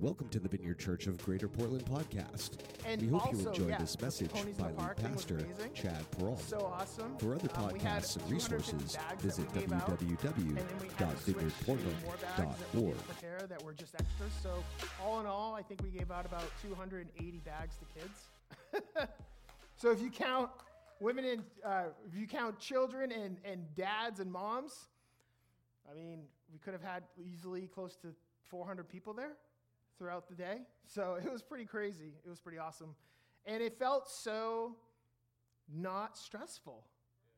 Welcome to the Vineyard Church of Greater Portland podcast. And we hope also, you enjoy yeah, this message by the lead Park thing was pastor. Chad Peralt. So awesome. For other Um, podcasts and resources, visit we gave out, and then we had to switch to more bags that we www.vineyardportland.org. that were just extras. So all in all, I think we gave out about 280 bags to kids. so if you count women and uh, if you count children and, and dads and moms, I mean, we could have had easily close to 400 people there throughout the day. So it was pretty crazy. It was pretty awesome. And it felt so not stressful.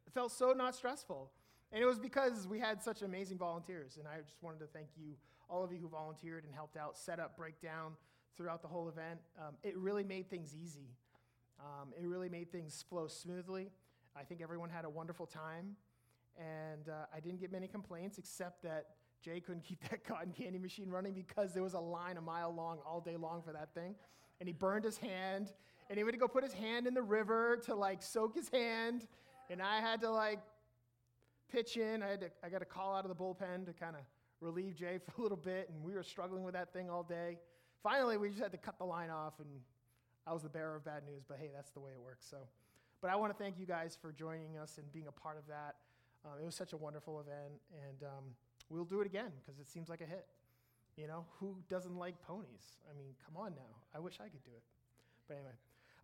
It felt so not stressful. And it was because we had such amazing volunteers. And I just wanted to thank you, all of you who volunteered and helped out set up, breakdown throughout the whole event. Um, it really made things easy. Um, it really made things flow smoothly. I think everyone had a wonderful time. And uh, I didn't get many complaints except that Jay couldn't keep that cotton candy machine running because there was a line a mile long all day long for that thing. And he burned his hand. And he went to go put his hand in the river to like soak his hand. And I had to like pitch in. I, had to, I got a call out of the bullpen to kind of relieve Jay for a little bit. And we were struggling with that thing all day. Finally, we just had to cut the line off. And I was the bearer of bad news. But hey, that's the way it works. So, but I want to thank you guys for joining us and being a part of that. Um, it was such a wonderful event. And, um, we'll do it again because it seems like a hit. You know, who doesn't like ponies? I mean, come on now. I wish I could do it. But anyway.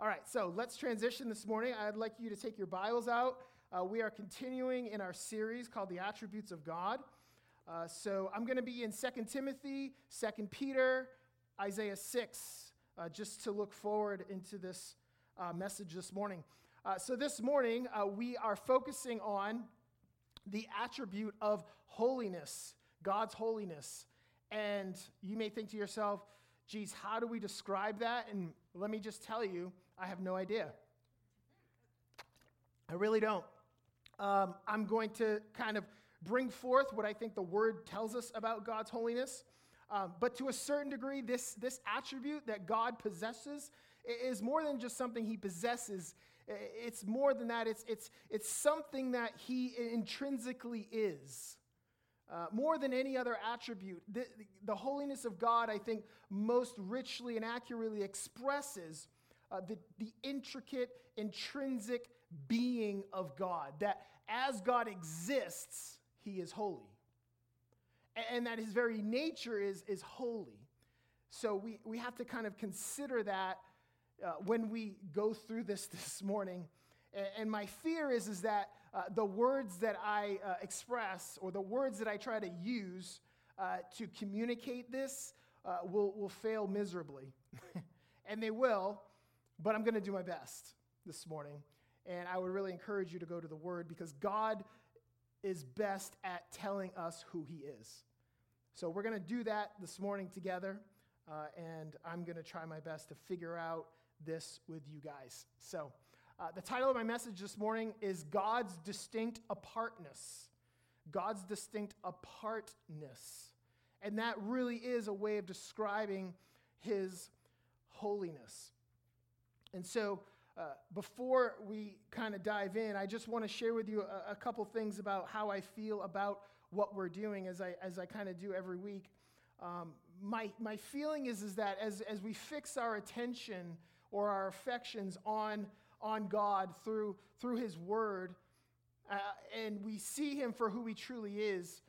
All right, so let's transition this morning. I'd like you to take your Bibles out. Uh, we are continuing in our series called The Attributes of God. Uh, so I'm going to be in 2 Timothy, 2 Peter, Isaiah 6, uh, just to look forward into this uh, message this morning. Uh, so this morning, uh, we are focusing on the attribute of holiness, God's holiness. And you may think to yourself, geez, how do we describe that? And let me just tell you, I have no idea. I really don't. Um, I'm going to kind of bring forth what I think the word tells us about God's holiness. Um, but to a certain degree, this, this attribute that God possesses is more than just something he possesses. It's more than that, it's, it's, it's something that he intrinsically is. Uh, more than any other attribute, the, the, holiness of God, I think, most richly and accurately expresses uh, the, the intricate, intrinsic being of God. That as God exists, he is holy. And, and that his very nature is, is holy. So we, we have to kind of consider that uh, when we go through this this morning. And, my fear is, is that uh, the words that I uh, express or the words that I try to use uh, to communicate this uh, will, will fail miserably. and they will, but I'm going to do my best this morning. And I would really encourage you to go to the Word because God is best at telling us who He is. So we're going to do that this morning together. Uh, and I'm going to try my best to figure out this with you guys. So, uh, the title of my message this morning is God's Distinct Apartness. God's Distinct Apartness. And that really is a way of describing His holiness. And so, uh, before we kind of dive in, I just want to share with you a, a couple things about how I feel about what we're doing as I, as I kind of do every week. Um, my, my feeling is, is that as, as we fix our attention or our affections on, on God through, through His Word, uh, and we see Him for who He truly is,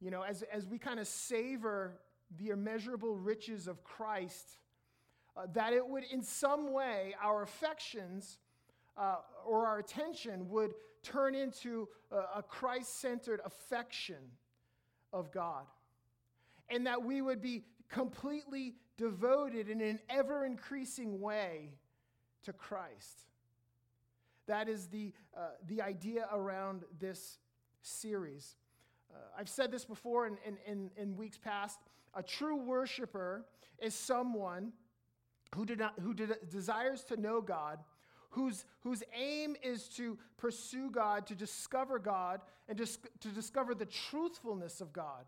you know, as, as we kind of savor the immeasurable riches of Christ, uh, that it would, in some way, our affections uh, or our attention would turn into a, a Christ centered affection of God. And that we would be completely devoted in an ever increasing way to Christ. That is the, uh, the idea around this series. Uh, I've said this before in, in, in, in weeks past. A true worshiper is someone who, did not, who did, desires to know God, whose, whose aim is to pursue God, to discover God, and to, to discover the truthfulness of God,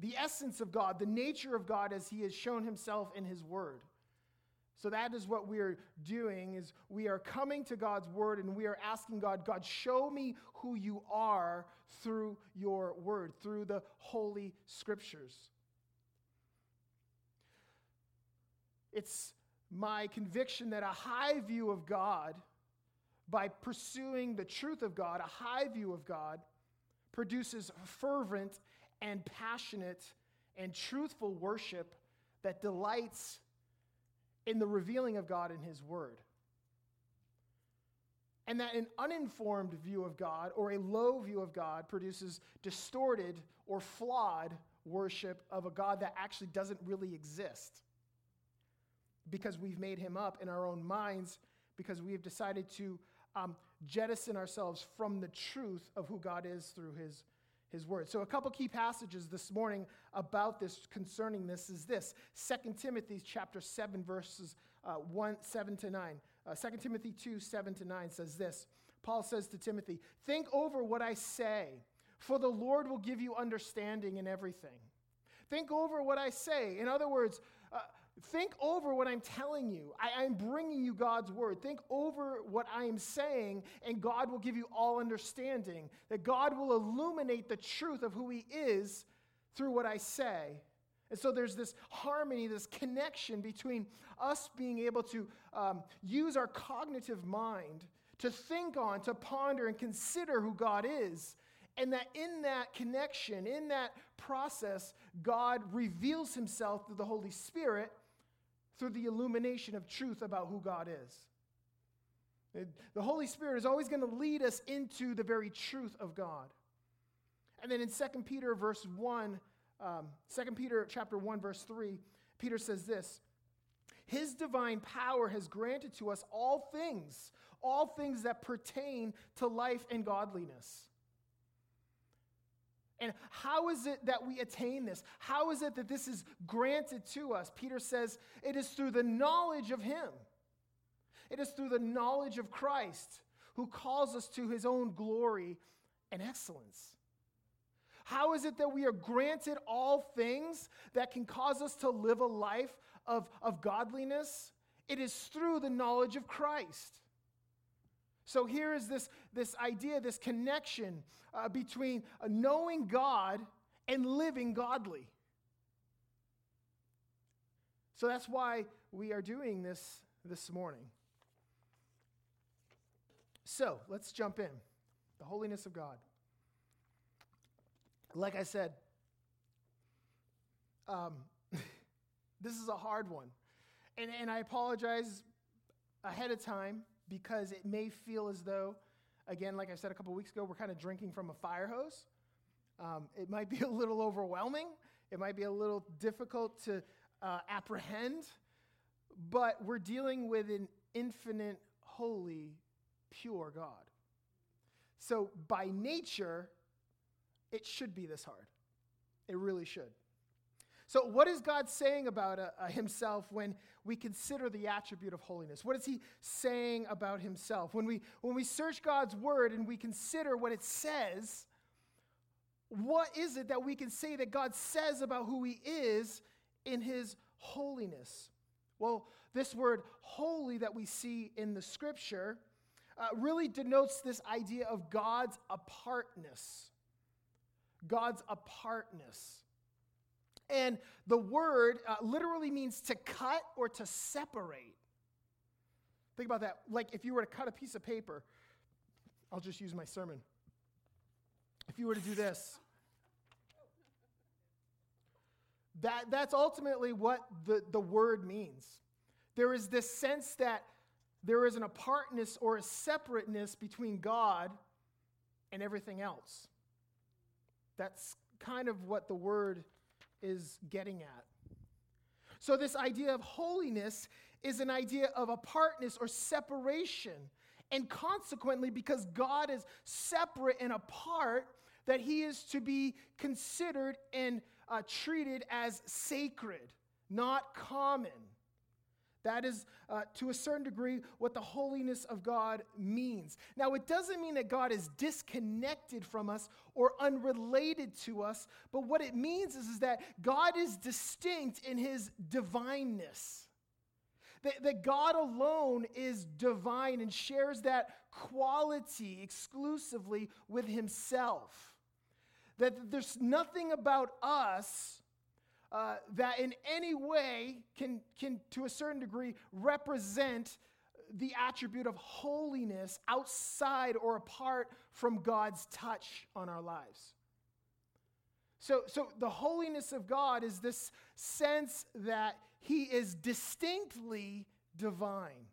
the essence of God, the nature of God as He has shown Himself in His Word. So that is what we are doing is we are coming to God's word and we are asking God, God, show me who you are through your word, through the holy scriptures. It's my conviction that a high view of God, by pursuing the truth of God, a high view of God, produces fervent and passionate and truthful worship that delights in the revealing of God in His Word. And that an uninformed view of God or a low view of God produces distorted or flawed worship of a God that actually doesn't really exist because we've made him up in our own minds because we have decided to um, jettison ourselves from the truth of who God is through his, his word. So, a couple key passages this morning about this concerning this is this 2 Timothy chapter 7, verses uh, 1, 7 to 9. Uh, 2 Timothy 2, 7 to 9 says this Paul says to Timothy, Think over what I say, for the Lord will give you understanding in everything. Think over what I say. In other words, think over what I'm telling you. I, am bringing you God's word. Think over what I am saying, and God will give you all understanding. That God will illuminate the truth of who He is through what I say. And so there's this harmony, this connection between us being able to um, use our cognitive mind to think on, to ponder, and consider who God is. And that in that connection, in that process, God reveals himself through the Holy Spirit through the illumination of truth about who God is. The Holy Spirit is always going to lead us into the very truth of God. And then in 2 Peter verse 1, um, 2 Peter chapter 1, verse 3, Peter says this His divine power has granted to us all things, all things that pertain to life and godliness. And how is it that we attain this? How is it that this is granted to us? Peter says it is through the knowledge of Him. It is through the knowledge of Christ who calls us to His own glory and excellence. How is it that we are granted all things that can cause us to live a life of, of godliness? It is through the knowledge of Christ. So here is this, this idea, this connection uh, between uh, knowing God and living godly. So that's why we are doing this this morning. So let's jump in. The holiness of God like I said, um, this is a hard one. And, and I apologize ahead of time because it may feel as though, again, like I said a couple weeks ago, we're kind of drinking from a fire hose. Um, it might be a little overwhelming, it might be a little difficult to uh, apprehend, but we're dealing with an infinite, holy, pure God. So, by nature, it should be this hard. It really should. So, what is God saying about uh, uh, himself when we consider the attribute of holiness? What is he saying about himself? When we, when we search God's word and we consider what it says, what is it that we can say that God says about who he is in his holiness? Well, this word holy that we see in the scripture uh, really denotes this idea of God's apartness. God's apartness. And the word uh, literally means to cut or to separate. Think about that. Like if you were to cut a piece of paper, I'll just use my sermon. If you were to do this, that, that's ultimately what the, the word means. There is this sense that there is an apartness or a separateness between God and everything else. That's kind of what the word is getting at. So, this idea of holiness is an idea of apartness or separation. And consequently, because God is separate and apart, that he is to be considered and uh, treated as sacred, not common. That is, uh, to a certain degree, what the holiness of God means. Now, it doesn't mean that God is disconnected from us or unrelated to us, but what it means is, is that God is distinct in his divineness. That, that God alone is divine and shares that quality exclusively with himself. That there's nothing about us uh, that in any way can, can, to a certain degree, represent the attribute of holiness outside or apart from God's touch on our lives. So, so the holiness of God is this sense that He is distinctly divine.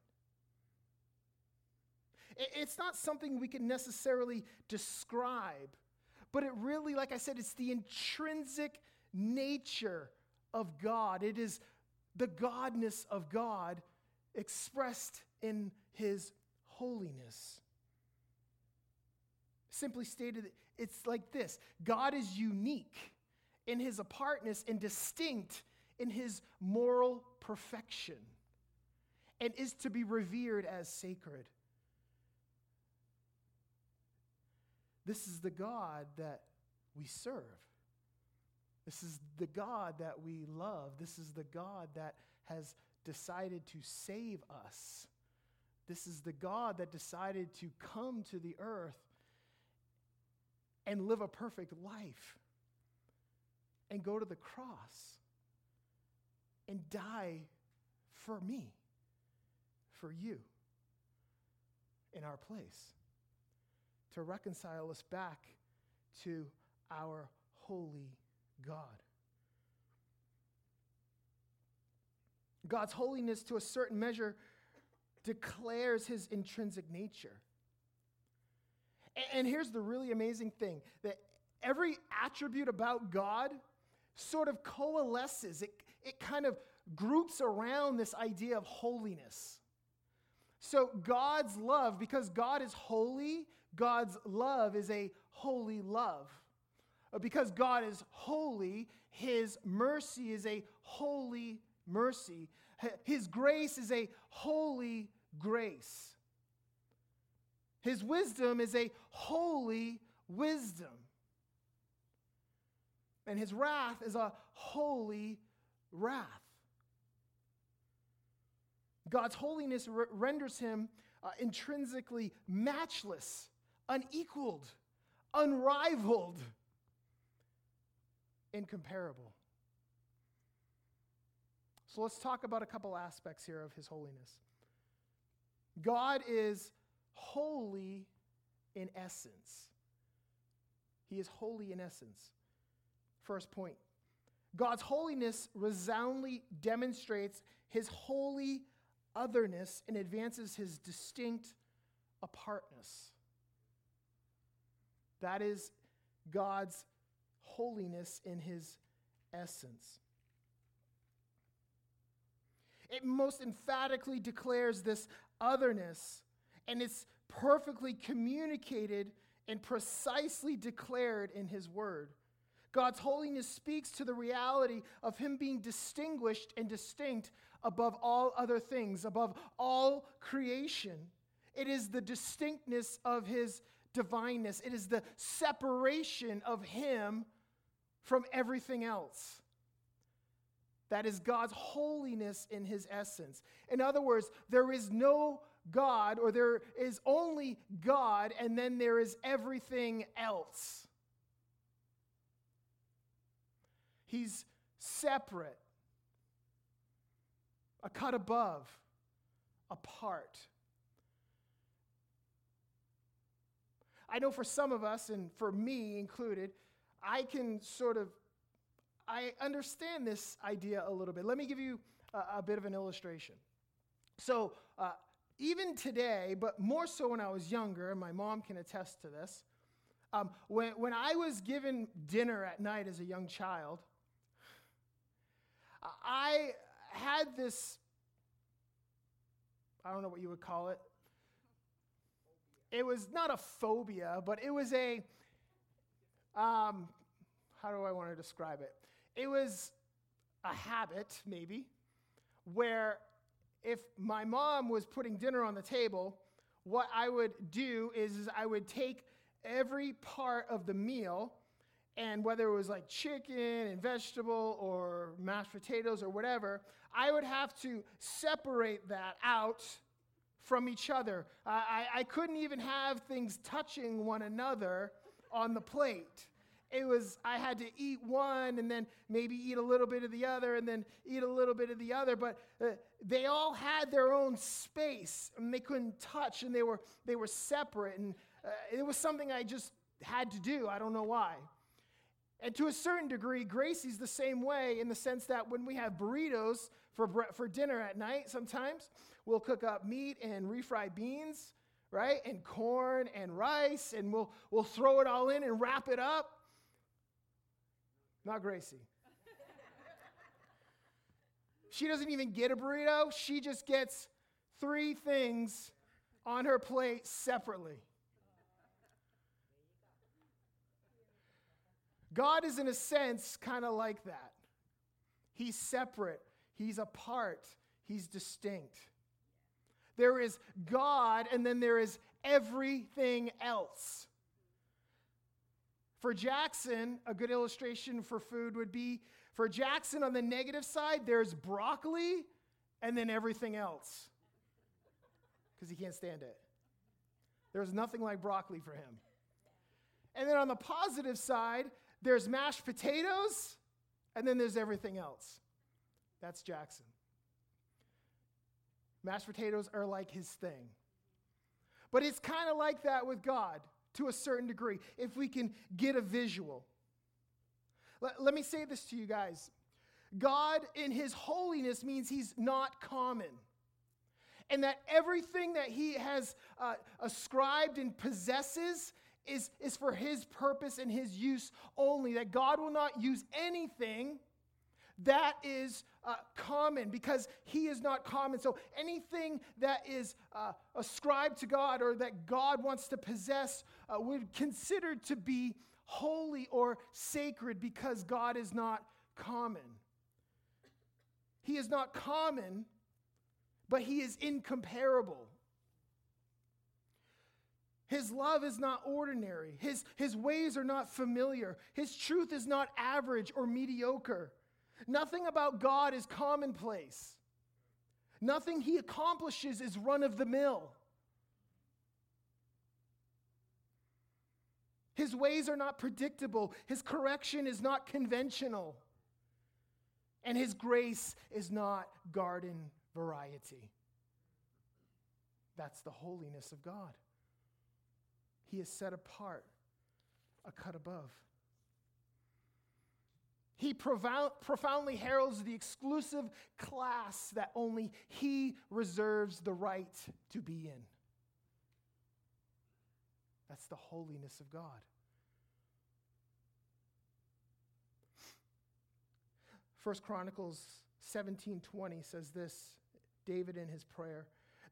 It's not something we can necessarily describe, but it really, like I said, it's the intrinsic nature of God. It is the godness of God expressed in his holiness. Simply stated, it's like this God is unique in his apartness and distinct in his moral perfection and is to be revered as sacred. This is the God that we serve. This is the God that we love. This is the God that has decided to save us. This is the God that decided to come to the earth and live a perfect life and go to the cross and die for me, for you, in our place, to reconcile us back to our holy God. God's holiness, to a certain measure, declares his intrinsic nature. And here's the really amazing thing that every attribute about God sort of coalesces, it, it kind of groups around this idea of holiness. So, God's love, because God is holy, God's love is a holy love. Uh, because God is holy, His mercy is a holy mercy. His grace is a holy grace. His wisdom is a holy wisdom. And his wrath is a holy wrath. God's holiness renders him uh, intrinsically matchless, unequaled, unrivaled, incomparable. So let's talk about a couple aspects here of his holiness. God is holy in essence. He is holy in essence. First point God's holiness resoundingly demonstrates his holy otherness and advances his distinct apartness. That is God's holiness in his essence. It most emphatically declares this otherness, and it's perfectly communicated and precisely declared in His Word. God's holiness speaks to the reality of Him being distinguished and distinct above all other things, above all creation. It is the distinctness of His divineness, it is the separation of Him from everything else. That is God's holiness in his essence. In other words, there is no God, or there is only God, and then there is everything else. He's separate, a cut above, apart. I know for some of us, and for me included, I can sort of I understand this idea a little bit. Let me give you a, a bit of an illustration. So, uh, even today, but more so when I was younger, my mom can attest to this, um, when, when I was given dinner at night as a young child, I had this, I don't know what you would call it. It was not a phobia, but it was a, um, how do I want to describe it? It was a habit, maybe, where if my mom was putting dinner on the table, what I would do is, is I would take every part of the meal, and whether it was like chicken and vegetable or mashed potatoes or whatever, I would have to separate that out from each other. I, I couldn't even have things touching one another on the plate. it was, I had to eat one and then maybe eat a little bit of the other and then eat a little bit of the other. But uh, they all had their own space and they couldn't touch and they were, they were separate. And uh, it was something I just had to do. I don't know why. And to a certain degree, Gracie's the same way in the sense that when we have burritos for, for dinner at night, sometimes we'll cook up meat and refried beans, right? And corn and rice, and we'll, we'll throw it all in and wrap it up. Not Gracie. she doesn't even get a burrito, she just gets three things on her plate separately. God is, in a sense, kind of like that. He's separate, He's apart, He's distinct. There is God, and then there is everything else. For Jackson, a good illustration for food would be for Jackson on the negative side, there's broccoli and then everything else because he can't stand it. There's nothing like broccoli for him. And then on the positive side, there's mashed potatoes, and then there's everything else. That's Jackson. Mashed potatoes are like his thing. But it's kind of like that with God to a certain degree, if we can get a visual. Let, let me say this to you guys God, in his holiness, means he's not common. And that everything that he has uh, ascribed and possesses is, is for his purpose and his use only, that God will not use anything that is uh, common because he is not common. So anything that is uh, ascribed to God or that God wants to possess uh, would considered to be holy or sacred because God is not common. He is not common, but he is incomparable. His love is not ordinary. His, his ways are not familiar. His truth is not average or mediocre. Nothing about God is commonplace. Nothing he accomplishes is run of the mill. His ways are not predictable. His correction is not conventional. And his grace is not garden variety. That's the holiness of God. He is set apart, a cut above. He profoundly heralds the exclusive class that only he reserves the right to be in. That's the holiness of God. First Chronicles 17:20 says this, David in his prayer.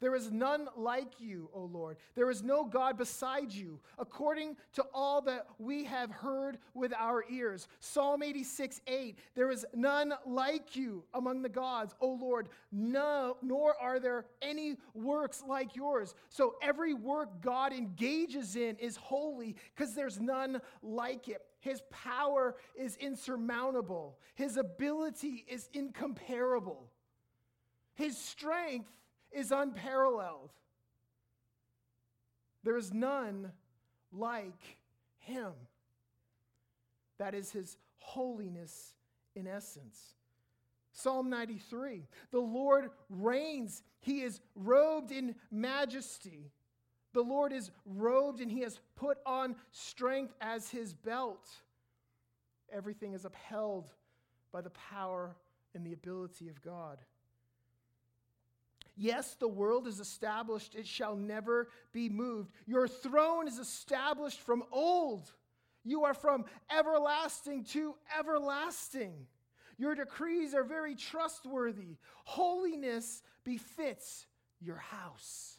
There is none like you, O Lord. There is no God beside you, according to all that we have heard with our ears. Psalm 86, 8. There is none like you among the gods, O Lord, no, nor are there any works like yours. So every work God engages in is holy because there's none like it. His power is insurmountable, His ability is incomparable. His strength is unparalleled. There is none like him. That is his holiness in essence. Psalm 93 The Lord reigns, he is robed in majesty. The Lord is robed and he has put on strength as his belt. Everything is upheld by the power and the ability of God. Yes, the world is established, it shall never be moved. Your throne is established from old. You are from everlasting to everlasting. Your decrees are very trustworthy. Holiness befits your house.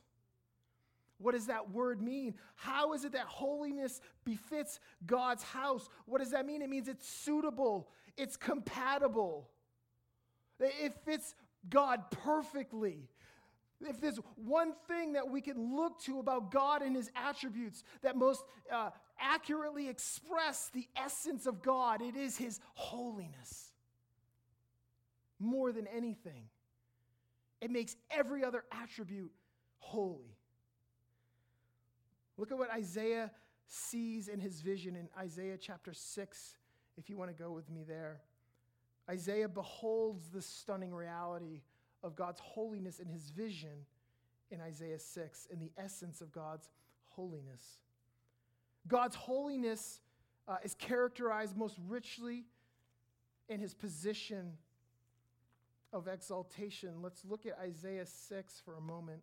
What does that word mean? How is it that holiness befits God's house? What does that mean? It means it's suitable, it's compatible, it fits God perfectly. If there's one thing that we can look to about God and his attributes that most uh, accurately express the essence of God, it is his holiness. More than anything, it makes every other attribute holy. Look at what Isaiah sees in his vision in Isaiah chapter 6, if you want to go with me there. Isaiah beholds this stunning reality of God's holiness in his vision in Isaiah 6, in the essence of God's holiness. God's holiness uh, is characterized most richly in his position of exaltation. Let's look at Isaiah 6 for a moment.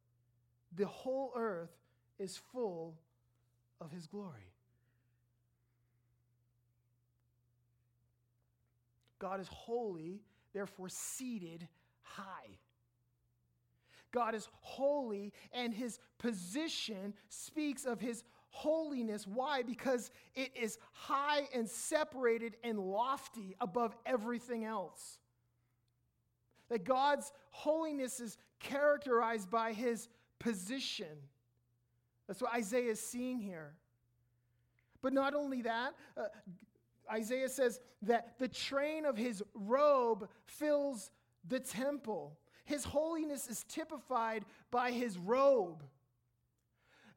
the whole earth is full of his glory. God is holy, therefore seated high. God is holy, and his position speaks of his holiness. Why? Because it is high and separated and lofty above everything else. That God's holiness is characterized by his position. That's what Isaiah is seeing here. But not only that, uh, Isaiah says that the train of his robe fills the temple. His holiness is typified by his robe.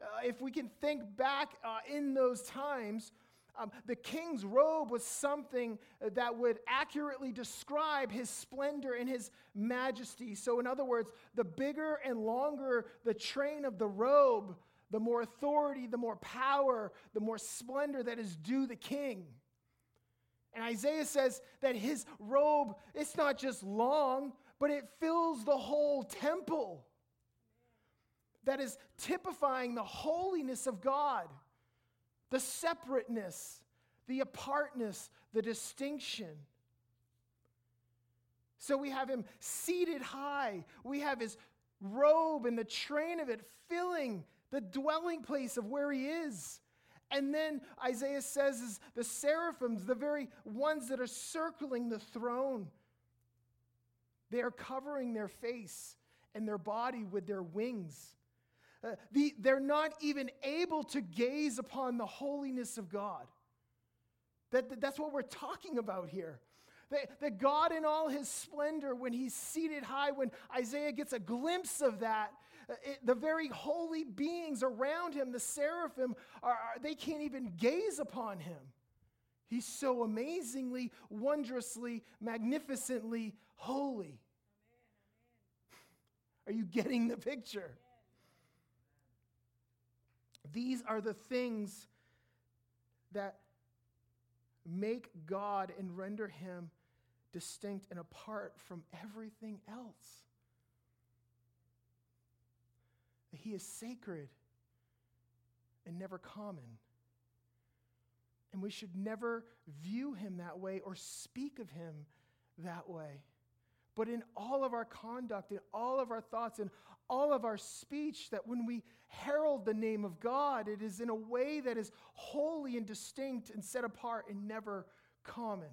Uh, if we can think back uh, in those times, um, the king's robe was something that would accurately describe his splendor and his majesty. So, in other words, the bigger and longer the train of the robe, the more authority, the more power, the more splendor that is due the king. And Isaiah says that his robe, it's not just long, but it fills the whole temple. That is typifying the holiness of God the separateness, the apartness, the distinction. So we have him seated high. We have his robe and the train of it filling the dwelling place of where he is. And then Isaiah says is the seraphims, the very ones that are circling the throne, they are covering their face and their body with their wings. Uh, the, they're not even able to gaze upon the holiness of God. That, that that's what we're talking about here. That, that God, in all his splendor, when he's seated high, when Isaiah gets a glimpse of that, uh, it, the very holy beings around him, the seraphim, are, are, they can't even gaze upon him. He's so amazingly, wondrously, magnificently holy. Are you getting the picture? These are the things that make God and render him distinct and apart from everything else. He is sacred and never common. And we should never view him that way or speak of him that way. But in all of our conduct, in all of our thoughts, in all of our speech, that when we herald the name of God, it is in a way that is holy and distinct and set apart and never common.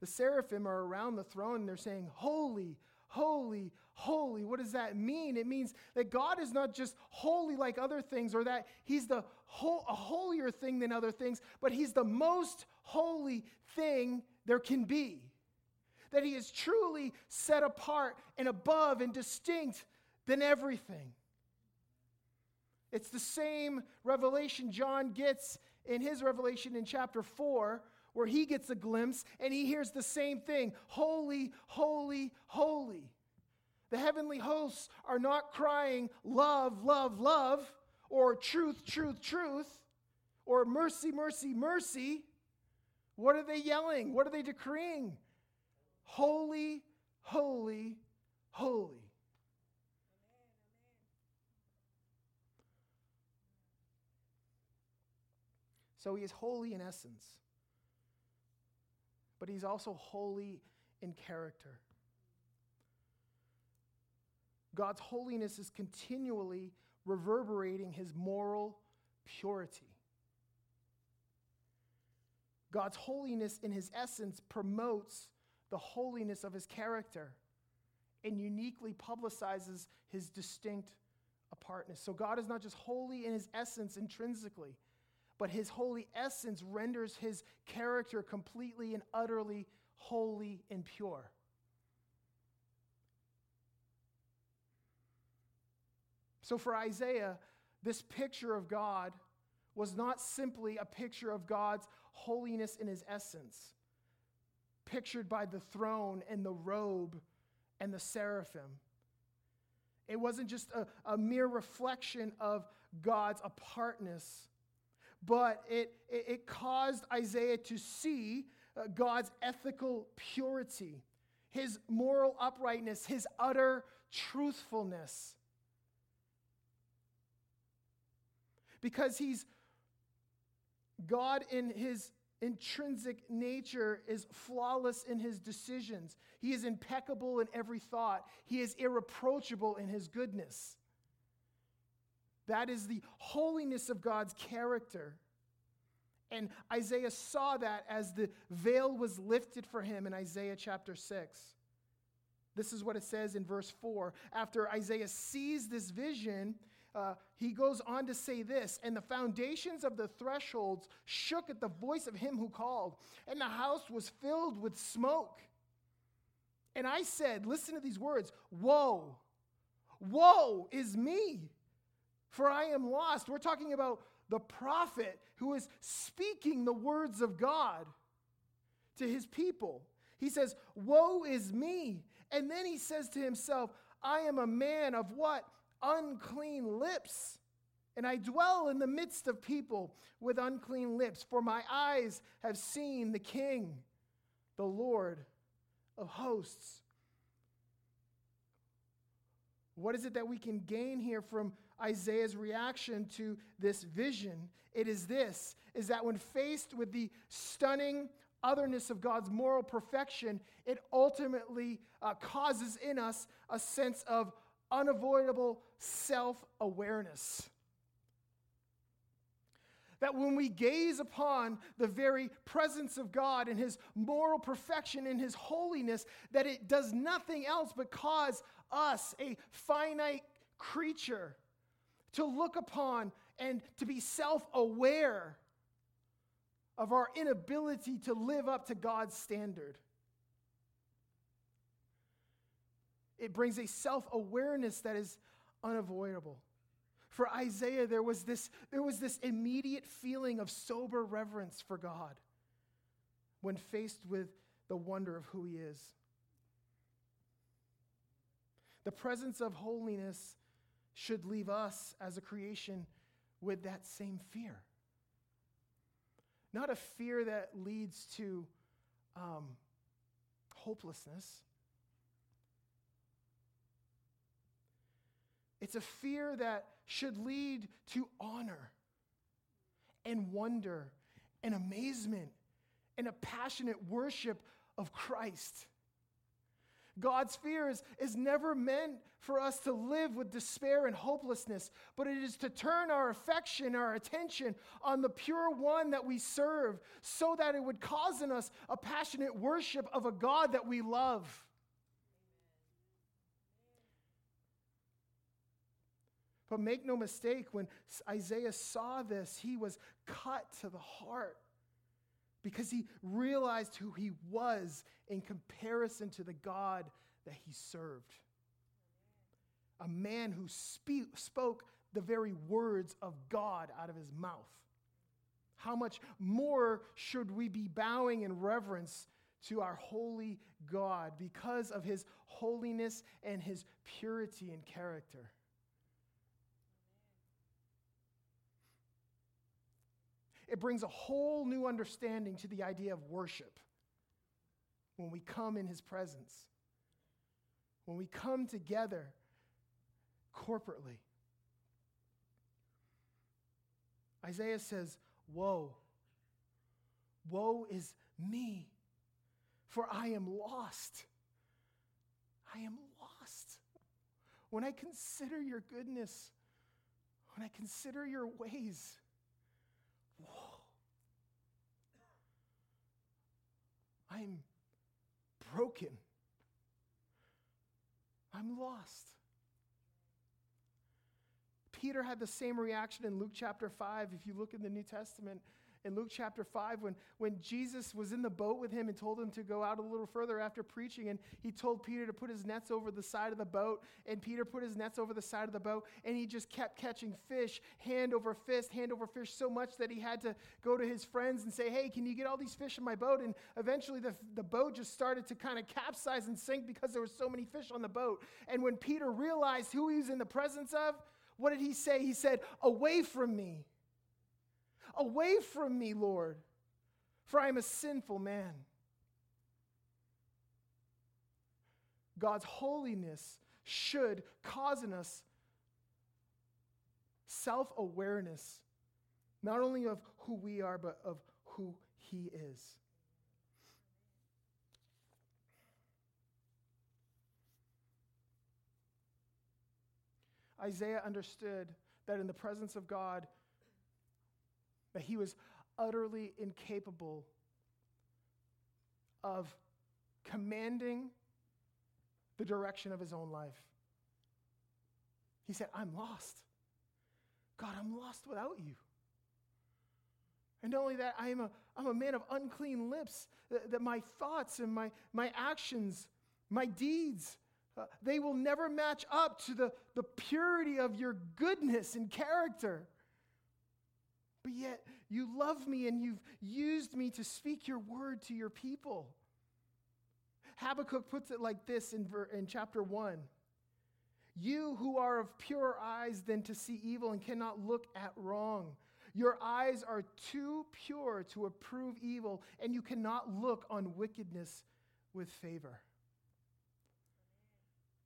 The seraphim are around the throne and they're saying, Holy, holy, holy. What does that mean? It means that God is not just holy like other things or that He's the a holier thing than other things, but He's the most holy thing there can be that he is truly set apart and above and distinct than everything. It's the same revelation John gets in his revelation in chapter 4, where he gets a glimpse and he hears the same thing Holy, holy, holy. The heavenly hosts are not crying, Love, love, love, or truth, truth, truth, or mercy, mercy, mercy. What are they yelling? What are they decreeing? Holy, holy, holy. So he is holy in essence, but he's also holy in character. God's holiness is continually reverberating his moral purity. God's holiness, in his essence, promotes the holiness of his character and uniquely publicizes his distinct apartness. So God is not just holy in his essence intrinsically, but his holy essence renders his character completely and utterly holy and pure. So for Isaiah, this picture of God was not simply a picture of God's holiness in his essence, pictured by the throne and the robe and the seraphim. It wasn't just a, a mere reflection of God's apartness, but it, it, it caused Isaiah to see uh, God's ethical purity, his moral uprightness, his utter truthfulness. because he's God in his intrinsic nature is flawless in his decisions. He is impeccable in every thought. He is irreproachable in his goodness. That is the holiness of God's character. And Isaiah saw that as the veil was lifted for him in Isaiah chapter 6. This is what it says in verse 4. After Isaiah sees this vision, uh, he goes on to say this and the foundations of the thresholds shook at the voice of him who called and the house was filled with smoke. And i said listen to these words woe woe is me for i am lost. We're talking about the prophet who is speaking the words of god to his people. He says woe is me and then he says to himself i am a man of what unclean lips. And I dwell in the midst of people with unclean lips, for my eyes have seen the King, the Lord of hosts. What is it that we can gain here from Isaiah's reaction to this vision? It is this is that when faced with the stunning otherness of God's moral perfection, it ultimately uh, causes in us a sense of unavoidable self awareness. That when we gaze upon the very presence of God and His moral perfection and His holiness, that it does nothing else but cause us, a finite creature, to look upon and to be self aware of our inability to live up to God's standard. It brings a self awareness that is unavoidable. For Isaiah, there was, this, there was this immediate feeling of sober reverence for God when faced with the wonder of who he is. The presence of holiness should leave us as a creation with that same fear. Not a fear that leads to um, hopelessness, It's a fear that should lead to honor and wonder and amazement and a passionate worship of Christ. God's fear is, is never meant for us to live with despair and hopelessness, but it is to turn our affection, our attention on the pure one that we serve, so that it would cause in us a passionate worship of a God that we love. But make no mistake, when Isaiah saw this, he was cut to the heart because he realized who he was in comparison to the God that he served. A man who spoke the very words of God out of his mouth. How much more should we be bowing in reverence to our holy God because of his holiness and his purity and character? It brings a whole new understanding to the idea of worship when we come in his presence, when we come together corporately. Isaiah says, Woe, woe is me, for I am lost. I am lost. when I consider your goodness, when I consider your ways, I'm broken. I'm lost. Peter had the same reaction in Luke chapter 5. If you look in the New Testament, in Luke chapter 5 when, when Jesus was in the boat with him and told him to go out a little further after preaching. And he told Peter to put his nets over the side of the boat. And Peter put his nets over the side of the boat. And he just kept catching fish, hand over fist, hand over fish, so much that he had to go to his friends and say, Hey, can you get all these fish in my boat? And eventually the, the boat just started to kind of capsize and sink because there were so many fish on the boat. And when Peter realized who he was in the presence of, what did he say? He said, Away from me. Away from me, Lord, for I am a sinful man. God's holiness should cause in us self awareness, not only of who we are, but of who He is. Isaiah understood that in the presence of God, that he was utterly incapable of commanding the direction of his own life. He said, I'm lost. God, I'm lost without you. And not only that, I am a, I'm a man of unclean lips, that, that my thoughts and my, my actions, my deeds, uh, they will never match up to the, the purity of your goodness and character but yet you love me and you've used me to speak your word to your people. Habakkuk puts it like this in, ver- in chapter 1 You who are of purer eyes than to see evil and cannot look at wrong. Your eyes are too pure to approve evil, and you cannot look on wickedness with favor.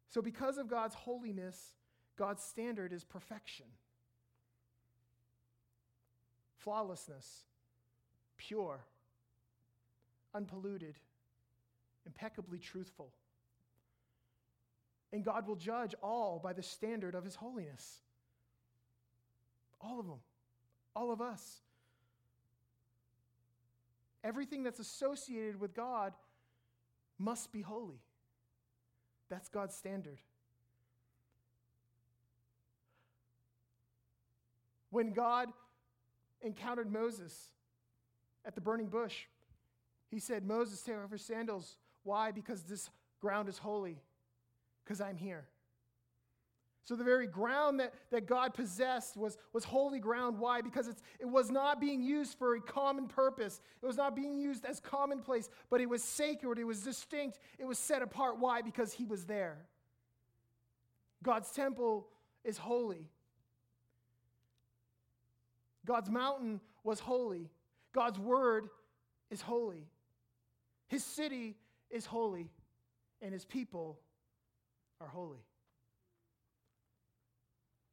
So, because of God's holiness, God's standard is perfection flawlessness, pure, unpolluted, impeccably truthful. And God will judge all by the standard of his holiness. All of them, all of us. Everything that's associated with God must be holy. That's God's standard. When God encountered Moses at the burning bush, he said, Moses, take off your sandals. Why? Because this ground is holy, because I'm here. So the very ground that, that God possessed was, was holy ground. Why? Because it's, it was not being used for a common purpose. It was not being used as commonplace, but it was sacred, it was distinct, it was set apart. Why? Because he was there. God's temple is holy. God's mountain was holy. God's word is holy. His city is holy, and his people are holy.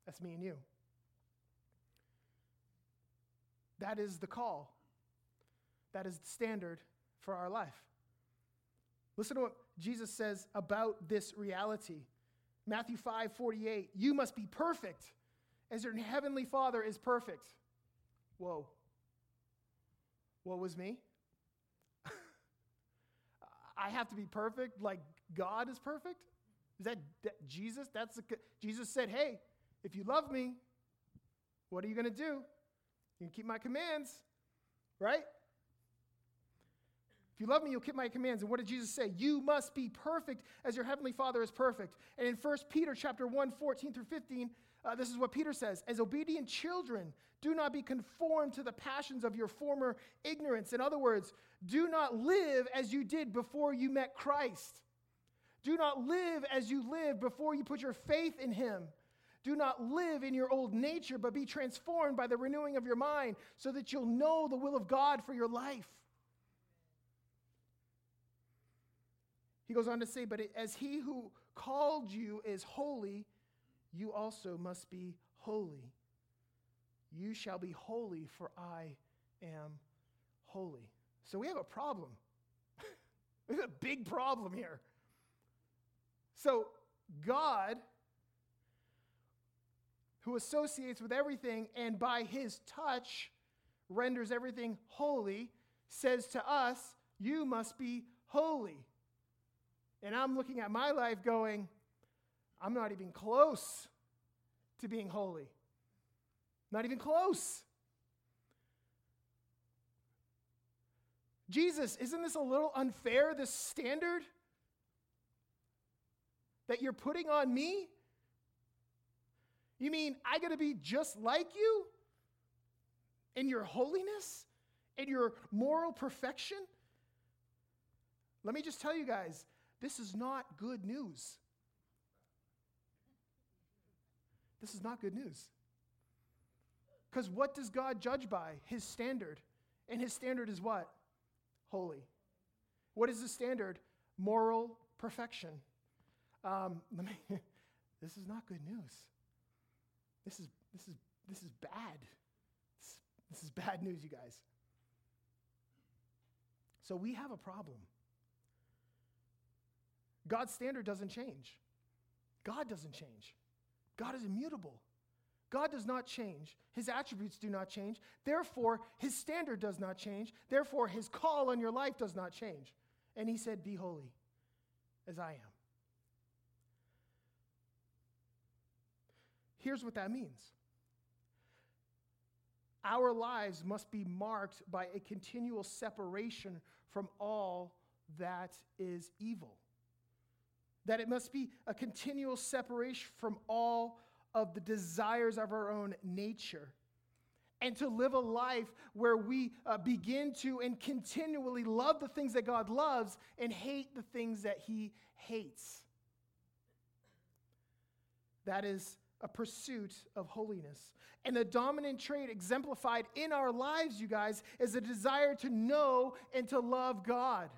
That's me and you. That is the call. That is the standard for our life. Listen to what Jesus says about this reality. Matthew 5 48, you must be perfect as your heavenly Father is perfect. Whoa. What was me? I have to be perfect like God is perfect? Is that, that Jesus? That's Jesus said, "Hey, if you love me, what are you going to do? You can keep my commands, right? If you love me, you'll keep my commands. And what did Jesus say? You must be perfect as your heavenly Father is perfect. And in 1 Peter chapter 1, 14 through 15, uh, this is what Peter says As obedient children, do not be conformed to the passions of your former ignorance. In other words, do not live as you did before you met Christ. Do not live as you lived before you put your faith in him. Do not live in your old nature, but be transformed by the renewing of your mind so that you'll know the will of God for your life. He goes on to say, But as he who called you is holy, you also must be holy. You shall be holy, for I am holy. So we have a problem. we have a big problem here. So God who associates with everything and by his touch renders everything holy, says to us, You must be holy. And I'm looking at my life going, I'm not even close to being holy. Not even close. Jesus, isn't this a little unfair, this standard that you're putting on me? You mean I got to be just like you in your holiness, in your moral perfection? Let me just tell you guys this is not good news. This is not good news. Because what does God judge by? His standard. And his standard is what? Holy. What is the standard? Moral perfection. Um, let me, this is not good news. This is, this is, this is bad. This, this is bad news, you guys. So we have a problem. God's standard doesn't change. God doesn't change. God is immutable. God does not change. His attributes do not change. Therefore, his standard does not change. Therefore, his call on your life does not change. And he said, Be holy as I am. Here's what that means our lives must be marked by a continual separation from all that is evil. That it must be a continual separation from all of the desires of our own nature. And to live a life where we uh, begin to and continually love the things that God loves and hate the things that He hates. That is a pursuit of holiness. And the dominant trait exemplified in our lives, you guys, is a desire to know and to love God.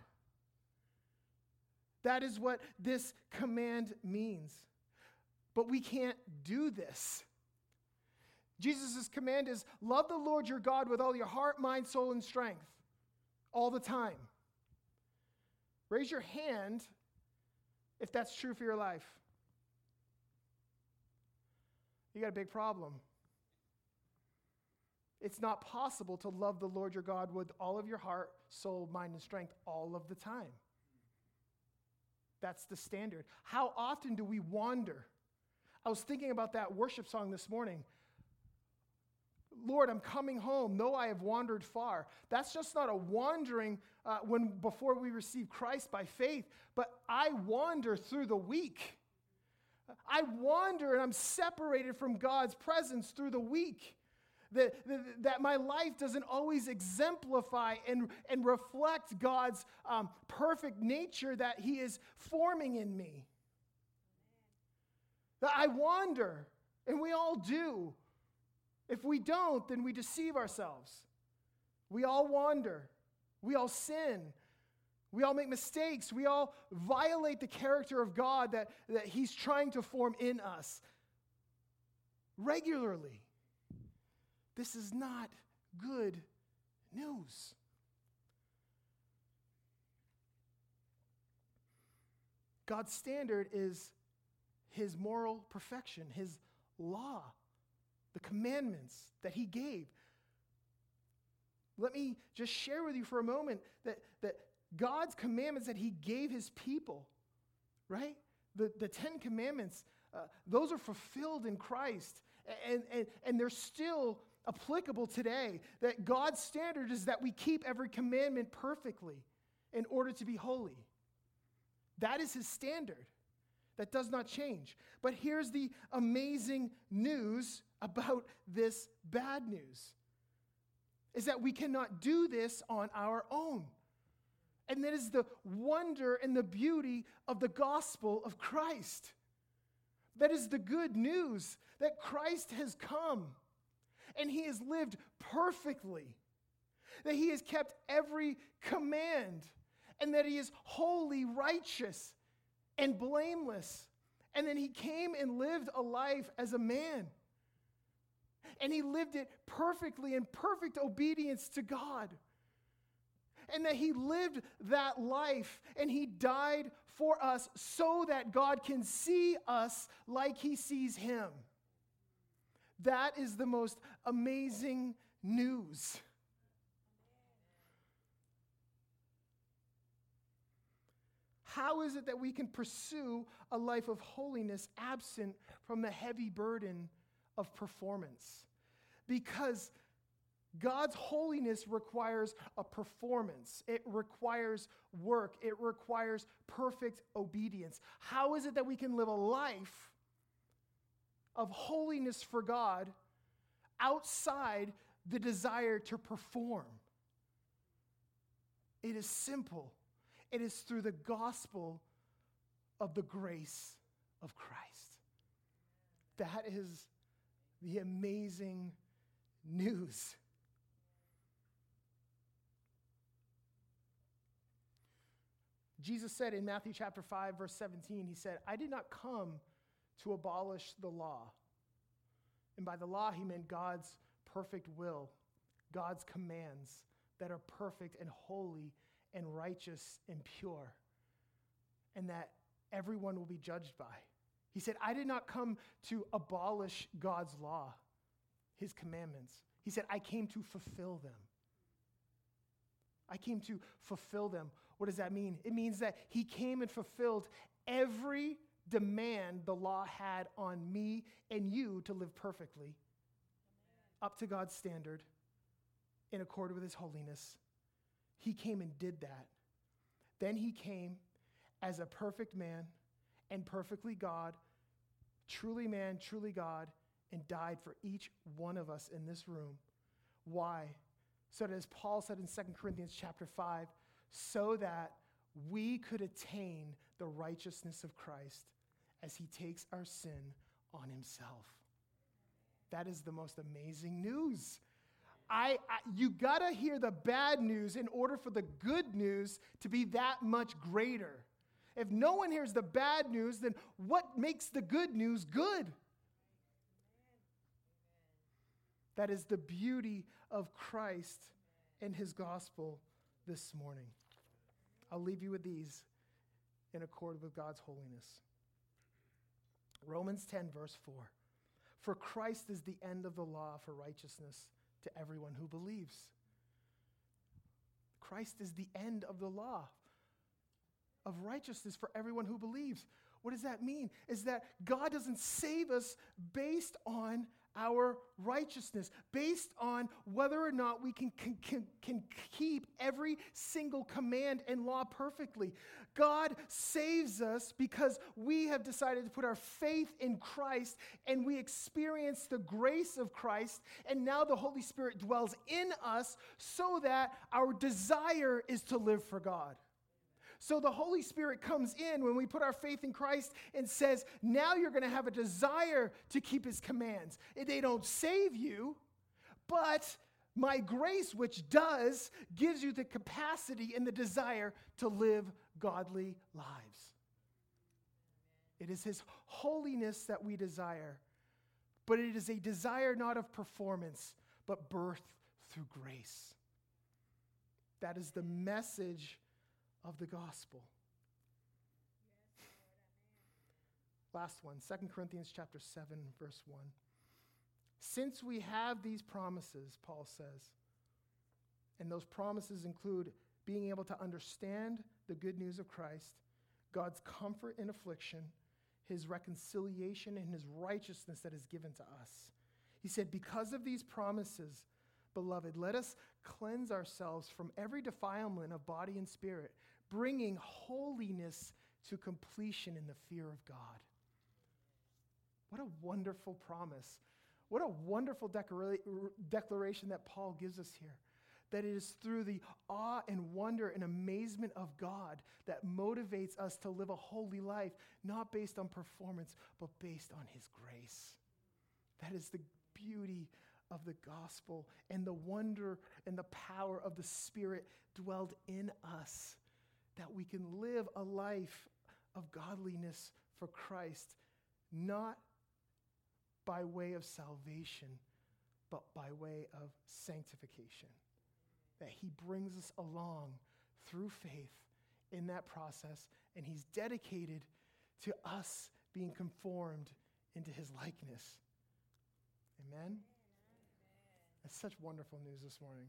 That is what this command means. But we can't do this. Jesus' command is love the Lord your God with all your heart, mind, soul, and strength all the time. Raise your hand if that's true for your life you got a big problem. It's not possible to love the Lord your God with all of your heart, soul, mind, and strength all of the time. That's the standard. How often do we wander? I was thinking about that worship song this morning. Lord, I'm coming home, though I have wandered far. That's just not a wandering uh, when before we receive Christ by faith, but I wander through the week. I wander and I'm separated from God's presence through the week. That, that, my life doesn't always exemplify and, and reflect God's um, perfect nature that He is forming in me. That I wander, and we all do. If we don't, then we deceive ourselves. We all wander, we all sin, we all make mistakes. We all violate the character of God that, that He's trying to form in us regularly. This is not good news. God's standard is His moral perfection, His law, the commandments that He gave. Let me just share with you for a moment that, that God's commandments that He gave His people, right? The, the Ten Commandments, uh, those are fulfilled in Christ, and, and, and they're still applicable today. That God's standard is that we keep every commandment perfectly in order to be holy. That is His standard. That does not change. But here's the amazing news about this bad news is that we cannot do this on our own. And that is the wonder and the beauty of the gospel of Christ. That is the good news that Christ has come and he has lived perfectly, that he has kept every command, and that he is holy, righteous, and blameless. And then he came and lived a life as a man. And he lived it perfectly in perfect obedience to God and that he lived that life and he died for us so that God can see us like he sees him. That is the most amazing news. How is it that we can pursue a life of holiness absent from the heavy burden of performance? Because God's holiness requires a performance. It requires work. It requires perfect obedience. How is it that we can live a life of holiness for God outside the desire to perform? It is simple. It is through the gospel of the grace of Christ. That is the amazing news. Jesus said in Matthew chapter 5 verse 17 he said, "I did not come to abolish the law." And by the law he meant God's perfect will, God's commands that are perfect and holy and righteous and pure, and that everyone will be judged by. He said, I did not come to abolish God's law, his commandments. He said, I came to fulfill them. I came to fulfill them. What does that mean? It means that he came and fulfilled every demand the law had on me and you to live perfectly, up to God's standard, in accord with his holiness. He came and did that. Then he came as a perfect man and perfectly God, truly man, truly God, and died for each one of us in this room. Why? So that as Paul said in 2 Corinthians chapter 5, so that we could attain the righteousness of Christ as he takes our sin on himself. That is the most amazing news. I, I you got to hear the bad news in order for the good news to be that much greater. If no one hears the bad news, then what makes the good news good? That is the beauty of Christ and his gospel this morning. I'll leave you with these in accord with God's holiness. Romans 10, verse 4. For Christ is the end of the law for righteousness to everyone who believes. Christ is the end of the law of righteousness for everyone who believes. What does that mean? Is that God doesn't save us based on our righteousness, based on whether or not we can, can, can, can keep every single command and law perfectly. God saves us because we have decided to put our faith in Christ and we experience the grace of Christ, and now the Holy Spirit dwells in us so that our desire is to live for God. So the Holy Spirit comes in when we put our faith in Christ and says, now you're going to have a desire to keep his commands. They don't save you, but my grace, which does, gives you the capacity and the desire to live godly lives. It is his holiness that we desire, but it is a desire not of performance, but birth through grace. That is the message of the gospel. Last one, 2 Corinthians chapter 7 verse 1. Since we have these promises, Paul says, and those promises include being able to understand the good news of Christ, God's comfort in affliction, his reconciliation and his righteousness that is given to us. He said, Because of these promises, beloved, let us cleanse ourselves from every defilement of body and spirit, bringing holiness to completion in the fear of God. What a wonderful promise. What a wonderful declaration that Paul gives us here. That it is through the awe and wonder and amazement of God that motivates us to live a holy life, not based on performance, but based on His grace. That is the beauty of the gospel and the wonder and the power of the Spirit dwelled in us that we can live a life of godliness for Christ, not by way of salvation, but by way of sanctification. That He brings us along through faith in that process, and He's dedicated to us being conformed into His likeness. Amen? That's such wonderful news this morning.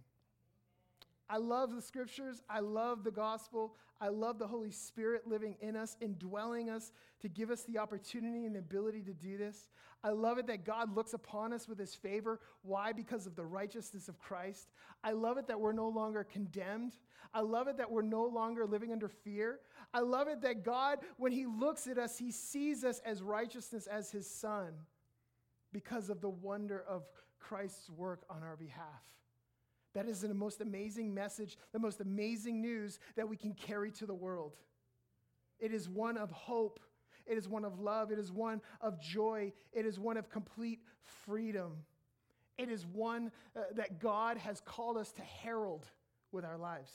I love the scriptures. I love the gospel. I love the Holy Spirit living in us, indwelling us to give us the opportunity and the ability to do this. I love it that God looks upon us with his favor. Why? Because of the righteousness of Christ. I love it that we're no longer condemned. I love it that we're no longer living under fear. I love it that God, when he looks at us, he sees us as righteousness as his son because of the wonder of Christ's work on our behalf. That is the most amazing message, the most amazing news that we can carry to the world. It is one of hope. It is one of love. It is one of joy. It is one of complete freedom. It is one uh, that God has called us to herald with our lives.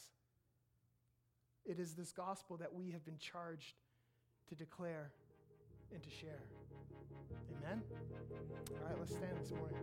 It is this gospel that we have been charged to declare and to share. Amen? All right, let's stand this morning.